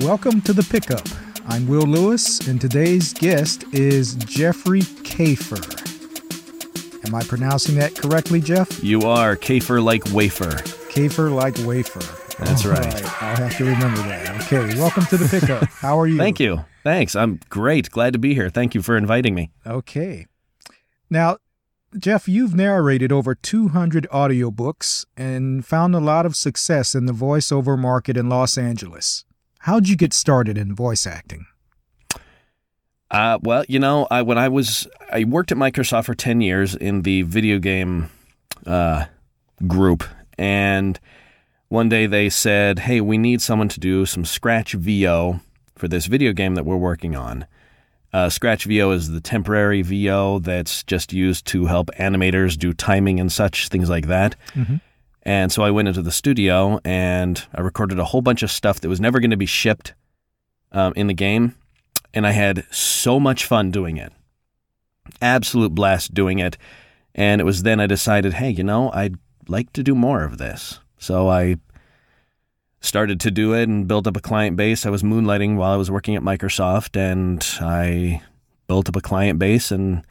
Welcome to the pickup. I'm Will Lewis, and today's guest is Jeffrey Kafer. Am I pronouncing that correctly, Jeff? You are Kafer like wafer. Kafer like wafer. That's right. I'll have to remember that. Okay, welcome to the pickup. How are you? Thank you. Thanks. I'm great. Glad to be here. Thank you for inviting me. Okay. Now, Jeff, you've narrated over 200 audiobooks and found a lot of success in the voiceover market in Los Angeles. How'd you get started in voice acting? Uh, well, you know, I, when I was, I worked at Microsoft for 10 years in the video game uh, group. And one day they said, hey, we need someone to do some Scratch VO for this video game that we're working on. Uh, Scratch VO is the temporary VO that's just used to help animators do timing and such, things like that. Mhm. And so I went into the studio and I recorded a whole bunch of stuff that was never going to be shipped um, in the game. And I had so much fun doing it. Absolute blast doing it. And it was then I decided, hey, you know, I'd like to do more of this. So I started to do it and built up a client base. I was moonlighting while I was working at Microsoft and I built up a client base and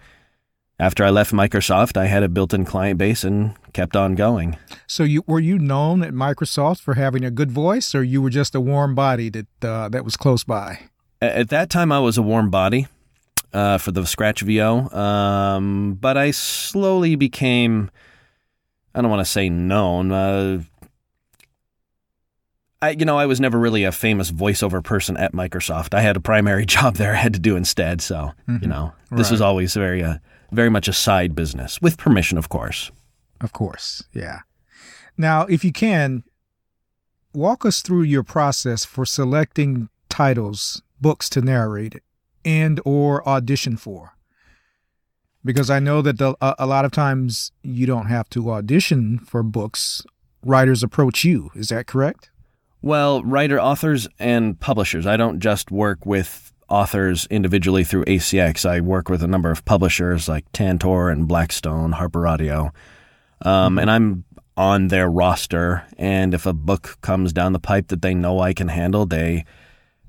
after I left Microsoft, I had a built-in client base and kept on going. So, you were you known at Microsoft for having a good voice, or you were just a warm body that uh, that was close by? At that time, I was a warm body uh, for the Scratch VO, um, but I slowly became, I don't want to say known. Uh, I, you know, I was never really a famous voiceover person at Microsoft. I had a primary job there I had to do instead. So, you Mhm. know, this Right. was always very, uh, very much a side business with permission, of course. Of course, yeah. Now, if you can, walk us through your process for selecting titles, books to narrate, and or audition for. Because I know that the, a, a lot of times you don't have to audition for books. Writers approach you. Is that correct? Well, writer, authors, and publishers. I don't just work with authors individually through ACX. I work with a number of publishers like Tantor and Blackstone, Harper Audio. Um, and I'm on their roster. And if a book comes down the pipe that they know I can handle, they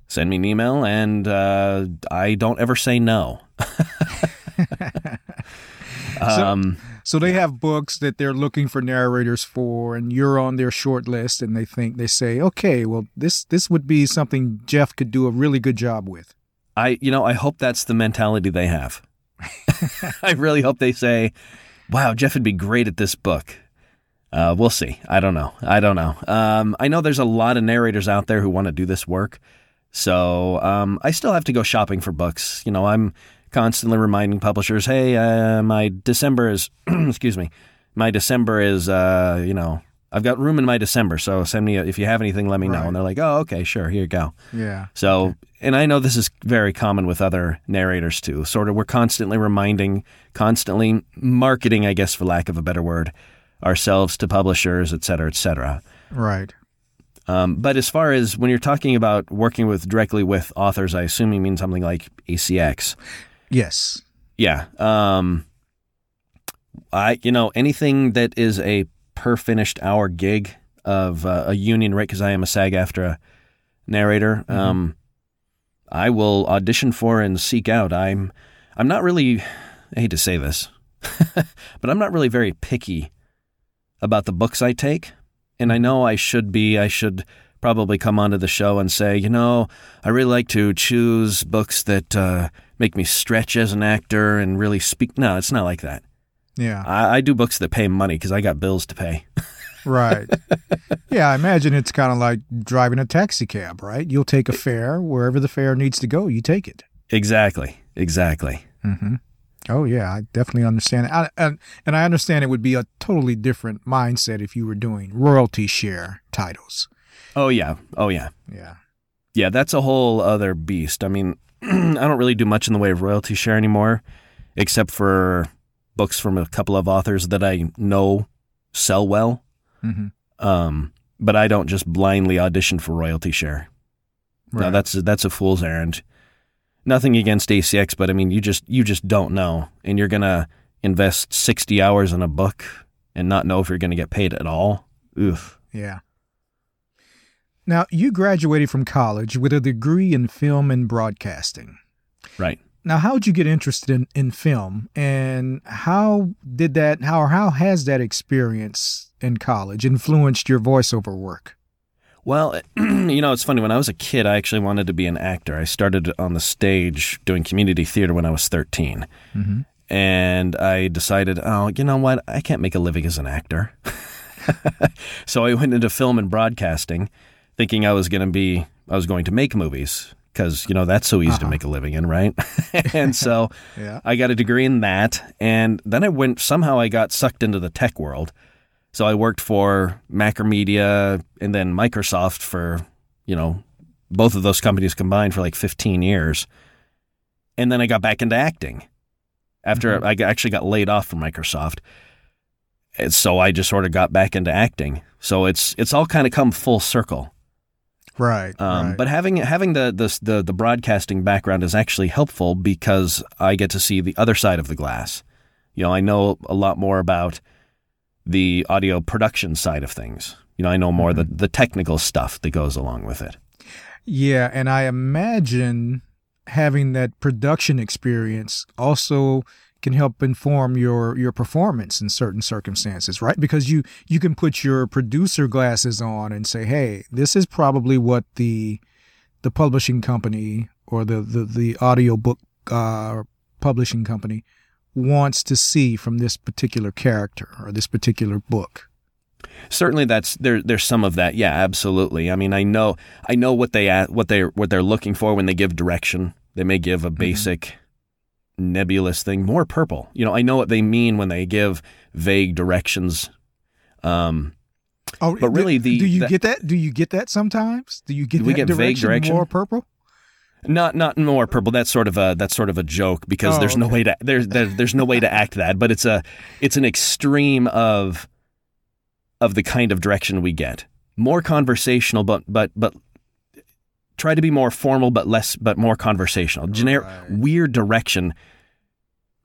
send me an email, and uh, I don't ever say no. um, So they have books that they're looking for narrators for, and you're on their short list, and they think they say, okay, well, this this would be something Jeff could do a really good job with. I, you know, I hope that's the mentality they have. I really hope they say, "Wow, Jeff would be great at this book." Uh, we'll see. I don't know. I don't know. Um, I know there's a lot of narrators out there who want to do this work, so um, I still have to go shopping for books. You know, I'm constantly reminding publishers, "Hey, uh, my December is, excuse me, my December is, uh, you know." I've got room in my December, so send me a, if you have anything. Let me know. And they're like, "Oh, okay, sure. Here you go." Yeah. So, and I know this is very common with other narrators too. Sort of, we're constantly reminding, constantly marketing, I guess, for lack of a better word, ourselves to publishers, et cetera, et cetera. Right. Um, but as far as when you're talking about working with directly with authors, I assume you mean something like ACX. Yes. Yeah. Um, I, you know, anything that is a per finished hour gig of uh, a union rate, because I am a SAG-AFTRA narrator, Mhm. um, I will audition for and seek out. I'm, I'm not really, I hate to say this, but I'm not really very picky about the books I take. And I know I should be, I should probably come onto the show and say, you know, I really like to choose books that uh, make me stretch as an actor and really speak. No, it's not like that. Yeah. I, I do books that pay money because I got bills to pay. Right. yeah, I imagine it's kind of like driving a taxi cab, right? You'll take a fare wherever the fare needs to go. You take it. exactly. Exactly. Mm-hmm. Oh yeah, I definitely understand. I, and and I understand it would be a totally different mindset if you were doing royalty share titles. Oh, yeah. Oh, yeah. Yeah. Yeah, that's a whole other beast. I mean, I don't really do much in the way of royalty share anymore, except for books from a couple of authors that I know sell well. Mm-hmm. Um, but I don't just blindly audition for royalty share. No, that's that's a fool's errand. Nothing against ACX, but I mean, you just you just don't know, and you're gonna invest sixty hours in a book and not know if you're gonna get paid at all. Oof. yeah. Now, you graduated from college with a degree in film and broadcasting. Right. Now, how did you get interested in, in film, and how did that, how or how has that experience in college influenced your voiceover work? Well, you know, it's funny. When I was a kid, I actually wanted to be an actor. I started on the stage doing community theater when I was 13. Mm-hmm. And I decided, oh, you know what? I can't make a living as an actor. so I went into film and broadcasting, thinking I was going to be, I was going to make movies because, you know, that's so easy uh-huh. to make a living in, right? and so yeah. I got a degree in that. And then I went, somehow I got sucked into the tech world. So I worked for Macromedia and then Microsoft for, you know, both of those companies combined for like 15 years. And then I got back into acting after mm-hmm. I actually got laid off from Microsoft. And so I just sort of got back into acting. So it's it's all kind of come full circle. Right, um, right. But having having the, the the the broadcasting background is actually helpful because I get to see the other side of the glass. You know, I know a lot more about the audio production side of things. You know, I know more mm-hmm. the the technical stuff that goes along with it. Yeah, and I imagine having that production experience also can help inform your your performance in certain circumstances, right? Because you you can put your producer glasses on and say, "Hey, this is probably what the the publishing company or the the the audiobook uh, publishing company wants to see from this particular character or this particular book. Certainly, that's there. There's some of that. Yeah, absolutely. I mean, I know, I know what they what they what they're looking for when they give direction. They may give a mm-hmm. basic, mm-hmm. Nebulous thing, more purple. You know, I know what they mean when they give vague directions. Um, oh, but really, the do you the, get that? Do you get that sometimes? Do you get do we get vague direction more purple? Not not more purple. That's sort of a that's sort of a joke because oh, there's okay. no way to there's there, there's no way to act that. But it's a it's an extreme of of the kind of direction we get. More conversational, but but but try to be more formal, but less but more conversational. Generic right. weird direction.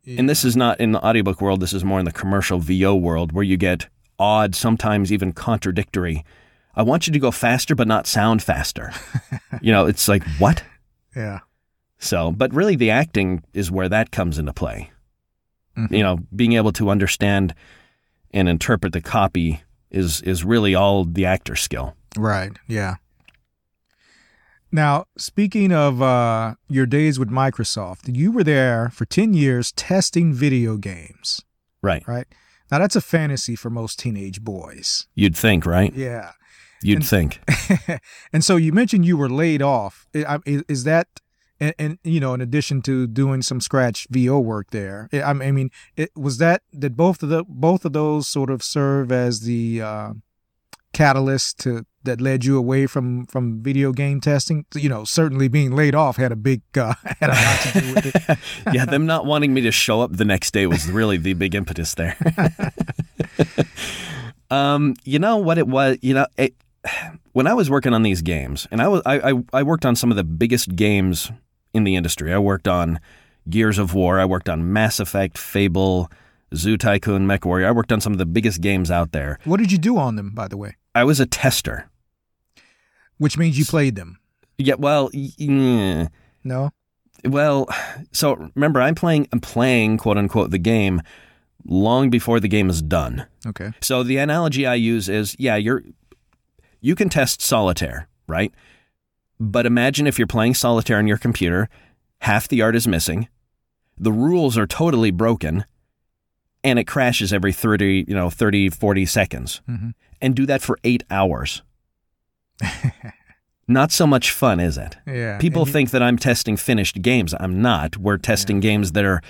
Yeah. And this is not in the audiobook world. This is more in the commercial VO world where you get odd, sometimes even contradictory. I want you to go faster, but not sound faster. you know, it's like what? Yeah. So, but really the acting is where that comes into play. Mm-hmm. You know, being able to understand and interpret the copy is is really all the actor skill. Right. Yeah. Now, speaking of uh, your days with Microsoft, you were there for 10 years testing video games. Right. Right. Now, that's a fantasy for most teenage boys. You'd think, right? Yeah. You'd and, think. and so you mentioned you were laid off. Is, is that, and, and, you know, in addition to doing some scratch VO work there, I, mean, it, was that did both of the both of those sort of serve as the uh, catalyst to that led you away from from video game testing? You know, certainly being laid off had a big uh, had a lot to do with it. yeah, them not wanting me to show up the next day was really the big impetus there. um, you know what it was? You know, it, when I was working on these games, and I was I, I, I worked on some of the biggest games in the industry. I worked on Gears of War. I worked on Mass Effect, Fable, Zoo Tycoon, Mech Warrior. I worked on some of the biggest games out there. What did you do on them, by the way? I was a tester. Which means you played them. Yeah, well, yeah. No. Well, so remember, I'm playing, I'm playing, quote unquote, the game long before the game is done. Okay. So the analogy I use is, yeah, you're you can test solitaire, right? But imagine if you're playing solitaire on your computer, half the art is missing, the rules are totally broken, and it crashes every 30, you know, 30, 40 seconds. Mm-hmm. And do that for 8 hours. not so much fun, is it? Yeah. People think that I'm testing finished games. I'm not. We're testing yeah. games that are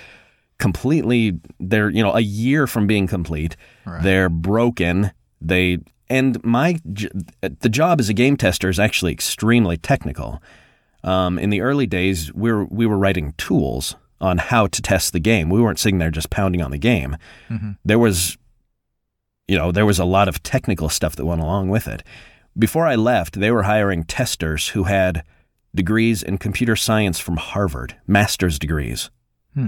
completely they're, you know, a year from being complete. Right. They're broken. They and my the job as a game tester is actually extremely technical. Um, in the early days, we were we were writing tools on how to test the game. We weren't sitting there just pounding on the game. Mm-hmm. There was, you know, there was a lot of technical stuff that went along with it. Before I left, they were hiring testers who had degrees in computer science from Harvard, master's degrees. Hmm.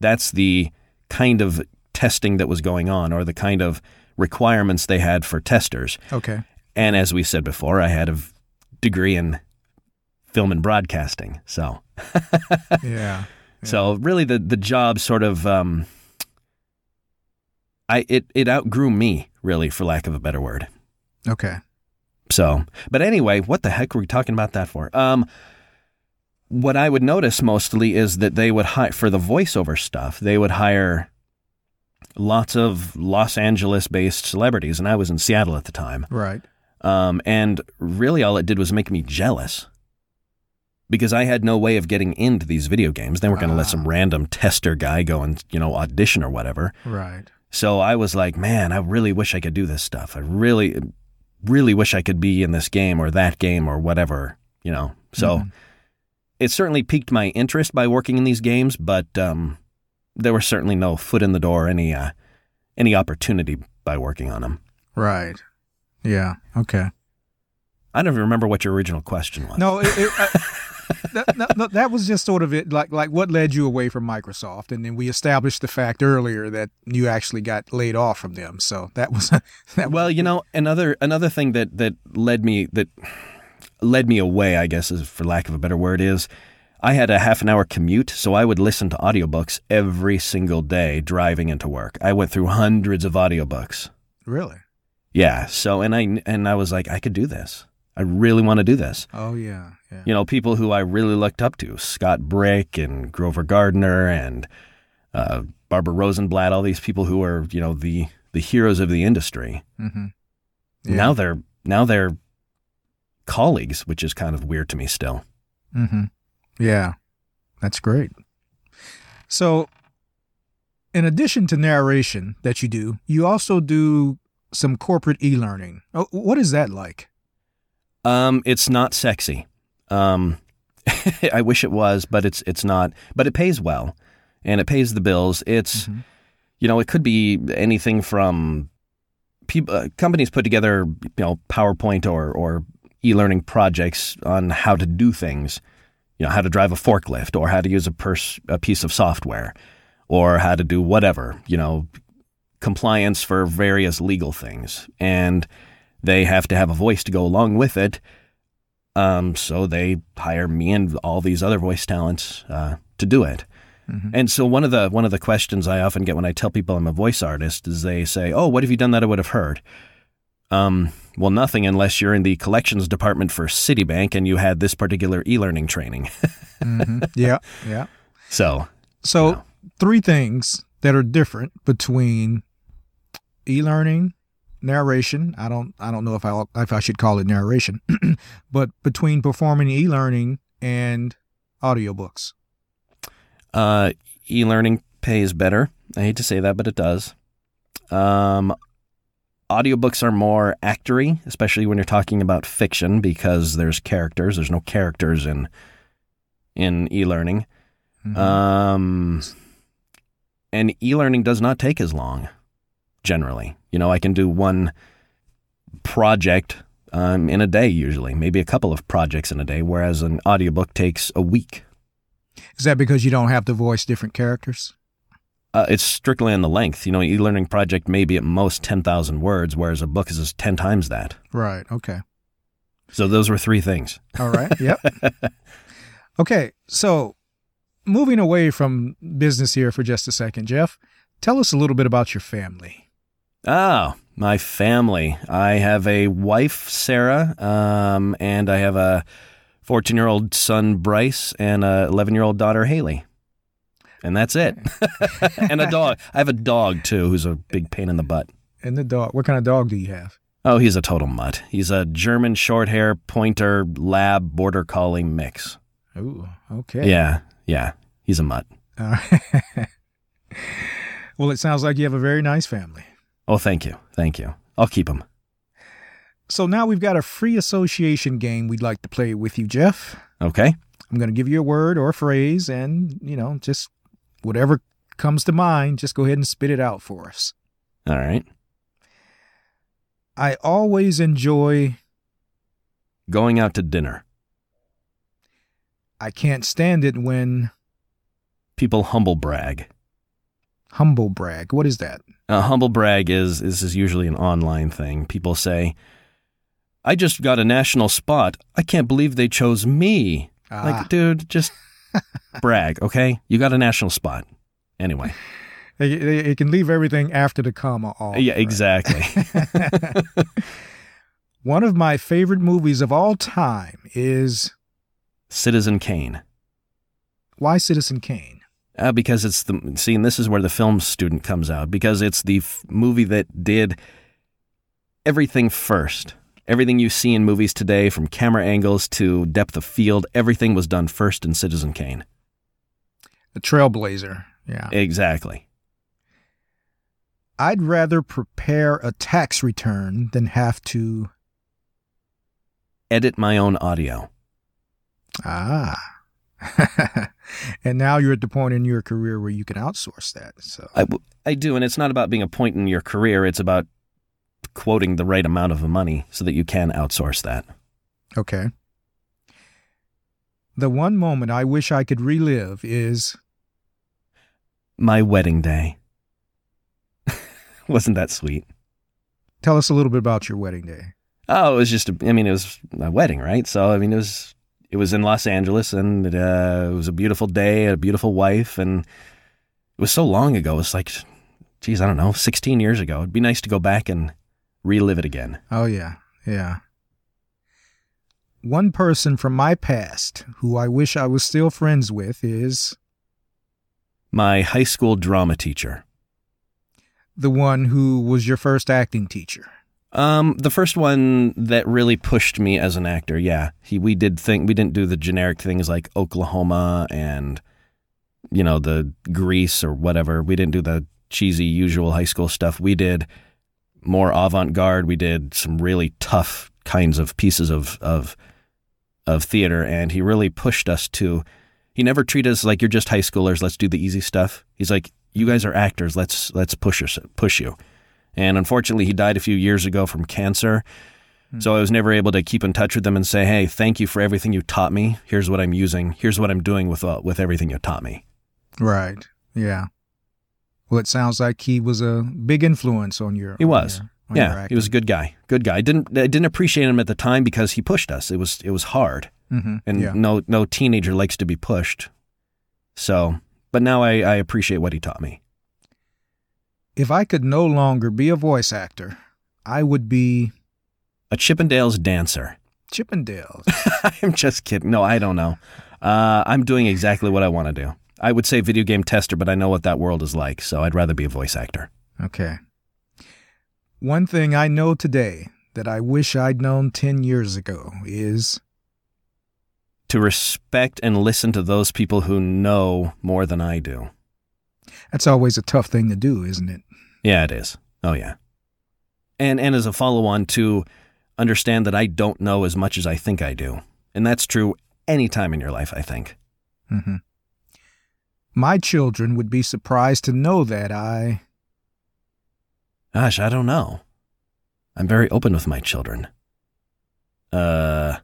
That's the kind of testing that was going on, or the kind of requirements they had for testers. Okay. And as we said before, I had a degree in film and broadcasting. So, Yeah. so really, the the job sort of um, I it it outgrew me, really, for lack of a better word. Okay. So, but anyway, what the heck were we talking about that for? Um, what I would notice mostly is that they would hire for the voiceover stuff. They would hire lots of Los Angeles-based celebrities, and I was in Seattle at the time. Right. Um, and really, all it did was make me jealous because I had no way of getting into these video games. They weren't going to let Ah. some random tester guy go and you know audition or whatever. Right. So I was like, man, I really wish I could do this stuff. I really, really wish I could be in this game or that game or whatever, you know. So Mhm. it certainly piqued my interest by working in these games, but um, there was certainly no foot in the door, any uh, any opportunity by working on them. Right. Yeah. Okay. I don't even remember what your original question was. No, it, it, uh, that, no, no, that was just sort of it. Like, like what led you away from Microsoft, and then we established the fact earlier that you actually got laid off from them. So that was that. Well, you know, another another thing that that led me that led me away, I guess, is for lack of a better word, is I had a half an hour commute, so I would listen to audiobooks every single day driving into work. I went through hundreds of audiobooks. really. Yeah, so and I and I was like, I could do this. I really want to do this. Oh yeah. Yeah. You know, people who I really looked up to, Scott Brick and Grover Gardner and uh, Barbara Rosenblatt, all these people who are, you know, the the heroes of the industry. Mm-hmm. Now they're now they're colleagues, which is kind of weird to me still. Mm-hmm. Yeah, that's great. So, in addition to narration that you do, you also do some corporate e-learning. Oh, what is that like? Um, it's not sexy. Um, I wish it was, but it's it's not. But it pays well, and it pays the bills. It's Mhm. you know it could be anything from people uh, companies put together you know PowerPoint or or e-learning projects on how to do things, you know how to drive a forklift or how to use a pers- a piece of software, or how to do whatever you know compliance for various legal things, and they have to have a voice to go along with it. Um, so they hire me and all these other voice talents uh, to do it. Mhm. And so one of the one of the questions I often get when I tell people I'm a voice artist is they say, "Oh, what have you done that I would have heard?" Um, well, nothing unless you're in the collections department for Citibank and you had this particular e-learning training. Mhm. Yeah, yeah. so So, No. three things that are different between e-learning, narration. I don't, I don't know if I if I should call it narration, but between performing e-learning and audiobooks. uh, e-learning pays better. I hate to say that, but it does. Um, audiobooks are more actory, especially when you're talking about fiction, because there's characters. There's no characters in in e-learning. Mhm. Um, and e-learning does not take as long, generally. You know, I can do one project um, in a day usually, maybe a couple of projects in a day, whereas an audiobook takes a week. Is that because you don't have to voice different characters? Uh, it's strictly on the length. You know, an e-learning project may be at most 10,000 words, whereas a book is 10 times that. Right. Okay. So those were three things. All right. Yep. okay. So, moving away from business here for just a second, Jeff, tell us a little bit about your family. Oh, my family. I have a wife, Sarah, um, and I have a 14 year old son, Bryce, and a 11 year old daughter, Haley. And that's it. and a dog. I have a dog, too, who's a big pain in the butt. And the dog. What kind of dog do you have? Oh, he's a total mutt. He's a German short hair pointer lab border collie mix. Ooh. Okay. Yeah, yeah. He's a mutt. Right. well, it sounds like you have a very nice family. Oh, thank you. Thank you. I'll keep them. So now we've got a free association game we'd like to play with you, Jeff. Okay. I'm going to give you a word or a phrase, and, you know, just whatever comes to mind, just go ahead and spit it out for us. All right. I always enjoy, Going out to dinner. I can't stand it when People humble brag. Humble brag. What is that? A humble brag is this is usually an online thing. People say, I just got a national spot. I can't believe they chose me. Ah, Like, dude, just brag, okay? You got a national spot. Anyway. it, it- it can leave everything after the comma off. yeah, right? exactly. One of my favorite movies of all time is Citizen Kane. Why Citizen Kane? Uh, because it's the see, and this is where the film student comes out because it's the f- movie that did everything first. Everything you see in movies today, from camera angles to depth of field, everything was done first in Citizen Kane. The Trailblazer. Yeah. Exactly. I'd rather prepare a tax return than have to. Edit my own audio. Ah. and now you're at the point in your career where you can outsource that. So, I, I do, and it's not about being a point in your career. It's about quoting the right amount of money so that you can outsource that. okay. The one moment I wish I could relive is My wedding day. Wasn't that sweet? tell us a little bit about your wedding day. Oh, it was just. A, I mean, it was a wedding, right? So, I mean, it was. It was in Los Angeles, and uh, it was a beautiful day, a beautiful wife, and it was so long ago. It was like, geez, I don't know, sixteen years ago. It'd be nice to go back and relive it again. Oh, yeah. Yeah. One person from my past who I wish I was still friends with is My high school drama teacher. the one who was your first acting teacher. Um, the first one that really pushed me as an actor, yeah. He we did think we didn't do the generic things like Oklahoma and you know, the Grease or whatever. We didn't do the cheesy usual high school stuff. We did more avant-garde. We did some really tough kinds of pieces of of of theater and he really pushed us to he never treated us like you're just high schoolers, let's do the easy stuff. He's like, you guys are actors, let's let's push us push you. And unfortunately, he died a few years ago from cancer. So I was never able to keep in touch with him and say, "Hey, thank you for everything you taught me. Here's what I'm using. Here's what I'm doing with uh, with everything you taught me." Right. Yeah. Well, it sounds like he was a big influence on your. He was. your- Yeah, he was a good guy. Good guy. I didn't I didn't appreciate him at the time because he pushed us. It was it was hard, Mhm. and yeah. no no teenager likes to be pushed. So, but now I, I appreciate what he taught me. If I could no longer be a voice actor, I would be A Chippendales dancer. Chippendales. I'm just kidding. No, I don't know. Uh, I'm doing exactly what I want to do. I would say video game tester, but I know what that world is like, so I'd rather be a voice actor. okay. One thing I know today that I wish I'd known 10 years ago is To respect and listen to those people who know more than I do. that's always a tough thing to do, isn't it? Yeah, it is. Oh yeah. And and as a follow on to understand that I don't know as much as I think I do. And that's true any time in your life, I think. hmm My children would be surprised to know that I. Gosh, I don't know. I'm very open with my children. Uh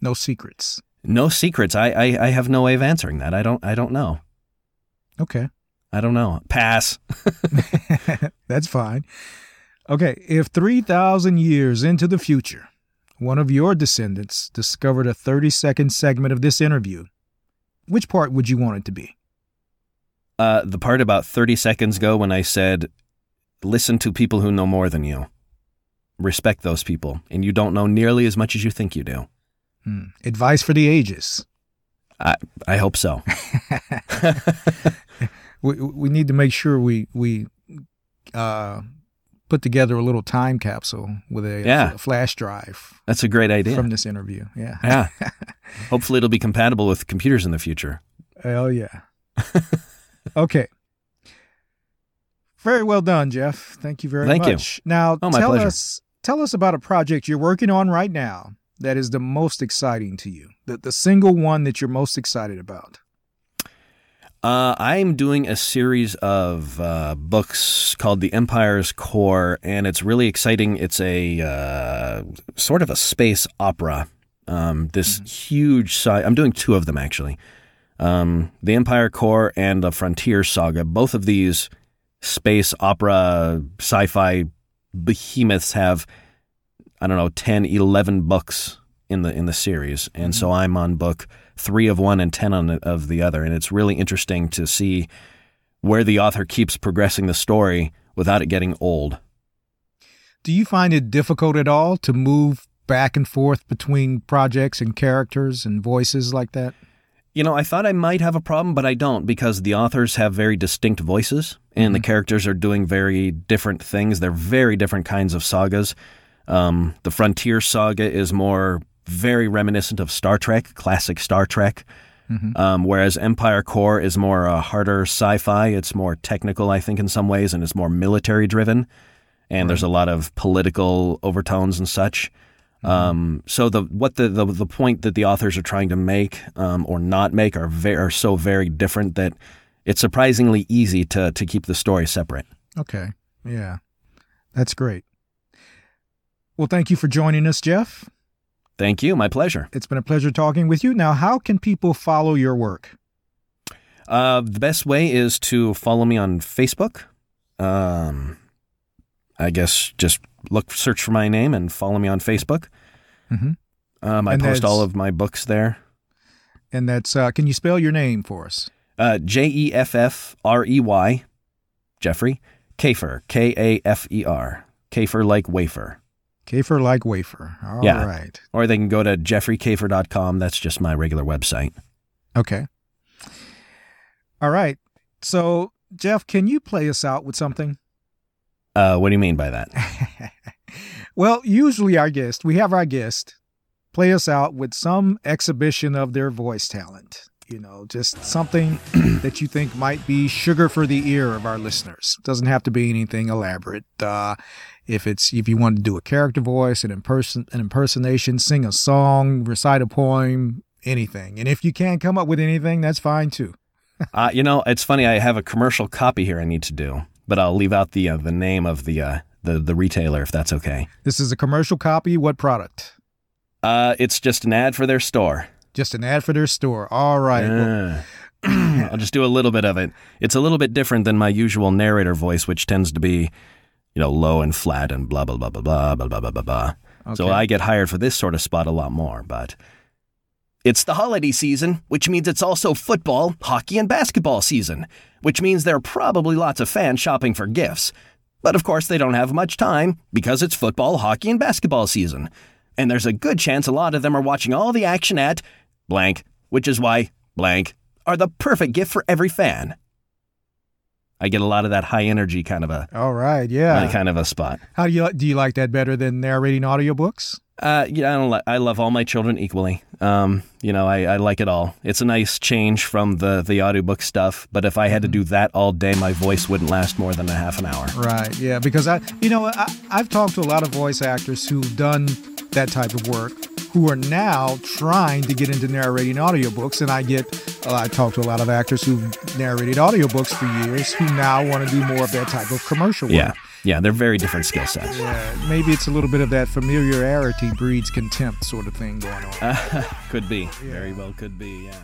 No secrets. no secrets. I, I, I have no way of answering that. I don't I don't know. Okay. I don't know. Pass. That's fine. Okay, if 3,000 years into the future, one of your descendants discovered a 30 second segment of this interview, which part would you want it to be? Uh, the part about 30 seconds ago when I said, listen to people who know more than you. Respect those people, and you don't know nearly as much as you think you do. Hmm. Advice for the ages. I hope so. We, we need to make sure we, we uh, put together a little time capsule with a, Yeah. a flash drive That's a great idea. from this interview. Yeah. yeah. Hopefully, it'll be compatible with computers in the future. Hell yeah. okay. Very well done, Jeff. Thank you very Thank you. much. Now Oh, my tell pleasure. us tell us about a project you're working on right now that is the most exciting to you. The the single one that you're most excited about. Uh, I'm doing a series of uh, books called The Empire's Corps, and it's really exciting. It's a uh, sort of a space opera. Um, this huge sci I'm doing two of them actually. Um, the Empire Corps and the Frontier Saga. Both of these space opera sci-fi behemoths have I don't know 10, 11 books in the in the series, and so I'm on book three of one and ten on of the other, and it's really interesting to see where the author keeps progressing the story without it getting old. Do you find it difficult at all to move back and forth between projects and characters and voices like that? You know, I thought I might have a problem, but I don't because the authors have very distinct voices and the characters are doing very different things. They're very different kinds of sagas. Um, the Frontier saga is more very reminiscent of Star Trek, classic Star Trek. Um, whereas Empire Corps is more uh, harder sci-fi. It's more technical, I think, in some ways, and it's more military driven. And there's a lot of political overtones and such. Um, so the what the, the the point that the authors are trying to make um, or not make are very, are so very different that it's surprisingly easy to to keep the story separate. Okay. Yeah. That's great. Well, thank you for joining us, Jeff. Thank you, my pleasure. It's been a pleasure talking with you. Now, how can people follow your work? Uh, the best way is to follow me on Facebook. Um, I guess just look, search for my name and follow me on Facebook. Mhm. Um, I And post all of my books there. And that's, uh, can you spell your name for us? Uh, J E F F R E Y, Jeffrey Kafer, K A F E R, Kafer like wafer. Kafer like wafer. All right. Yeah. Or they can go to jeffreykafer.com. That's just my regular website. Okay. All right. So, Jeff, can you play us out with something? Uh, what do you mean by that? well, usually our guest, we have our guest play us out with some exhibition of their voice talent. You know, just something that you think might be sugar for the ear of our listeners. Doesn't have to be anything elaborate. Uh, if it's if you want to do a character voice, an imperson an impersonation, sing a song, recite a poem, anything. And if you can't come up with anything, that's fine too. Uh, you know, it's funny. I have a commercial copy here I need to do, but I'll leave out the uh, the name of the uh, the the retailer if that's okay. This is a commercial copy. What product? Uh, it's just an ad for their store. Just an ad for their store. All right. Well, Uh, I'll just do a little bit of it. It's a little bit different than my usual narrator voice, which tends to be, you know, low and flat and blah blah blah blah blah blah blah blah blah blah. So I get hired for this sort of spot a lot more, but it's the holiday season, which means it's also football, hockey, and basketball season, which means there are probably lots of fans shopping for gifts. But of course, they don't have much time because it's football, hockey, and basketball season. And there's a good chance a lot of them are watching all the action at blank, which is why blank are the perfect gift for every fan. I get a lot of that high energy kind of a All right. Yeah. kind of a spot. How do you do you like that better than narrating audiobooks? Uh, yeah, I don't li- I love all my children equally. Um, you know, I, I like it all. It's a nice change from the the audiobook stuff. But if I had to do that all day, my voice wouldn't last more than a half an hour. Right. Yeah. Because I, you know, I, I've talked to a lot of voice actors who've done that type of work, who are now trying to get into narrating audiobooks, and I get, uh, I talk to a lot of actors who've narrated audiobooks for years, who now want to do more of that type of commercial work. Yeah, yeah, they're very different skill sets. Yeah, maybe it's a little bit of that familiarity breeds contempt sort of thing going on. could be, very well, could be. Yeah.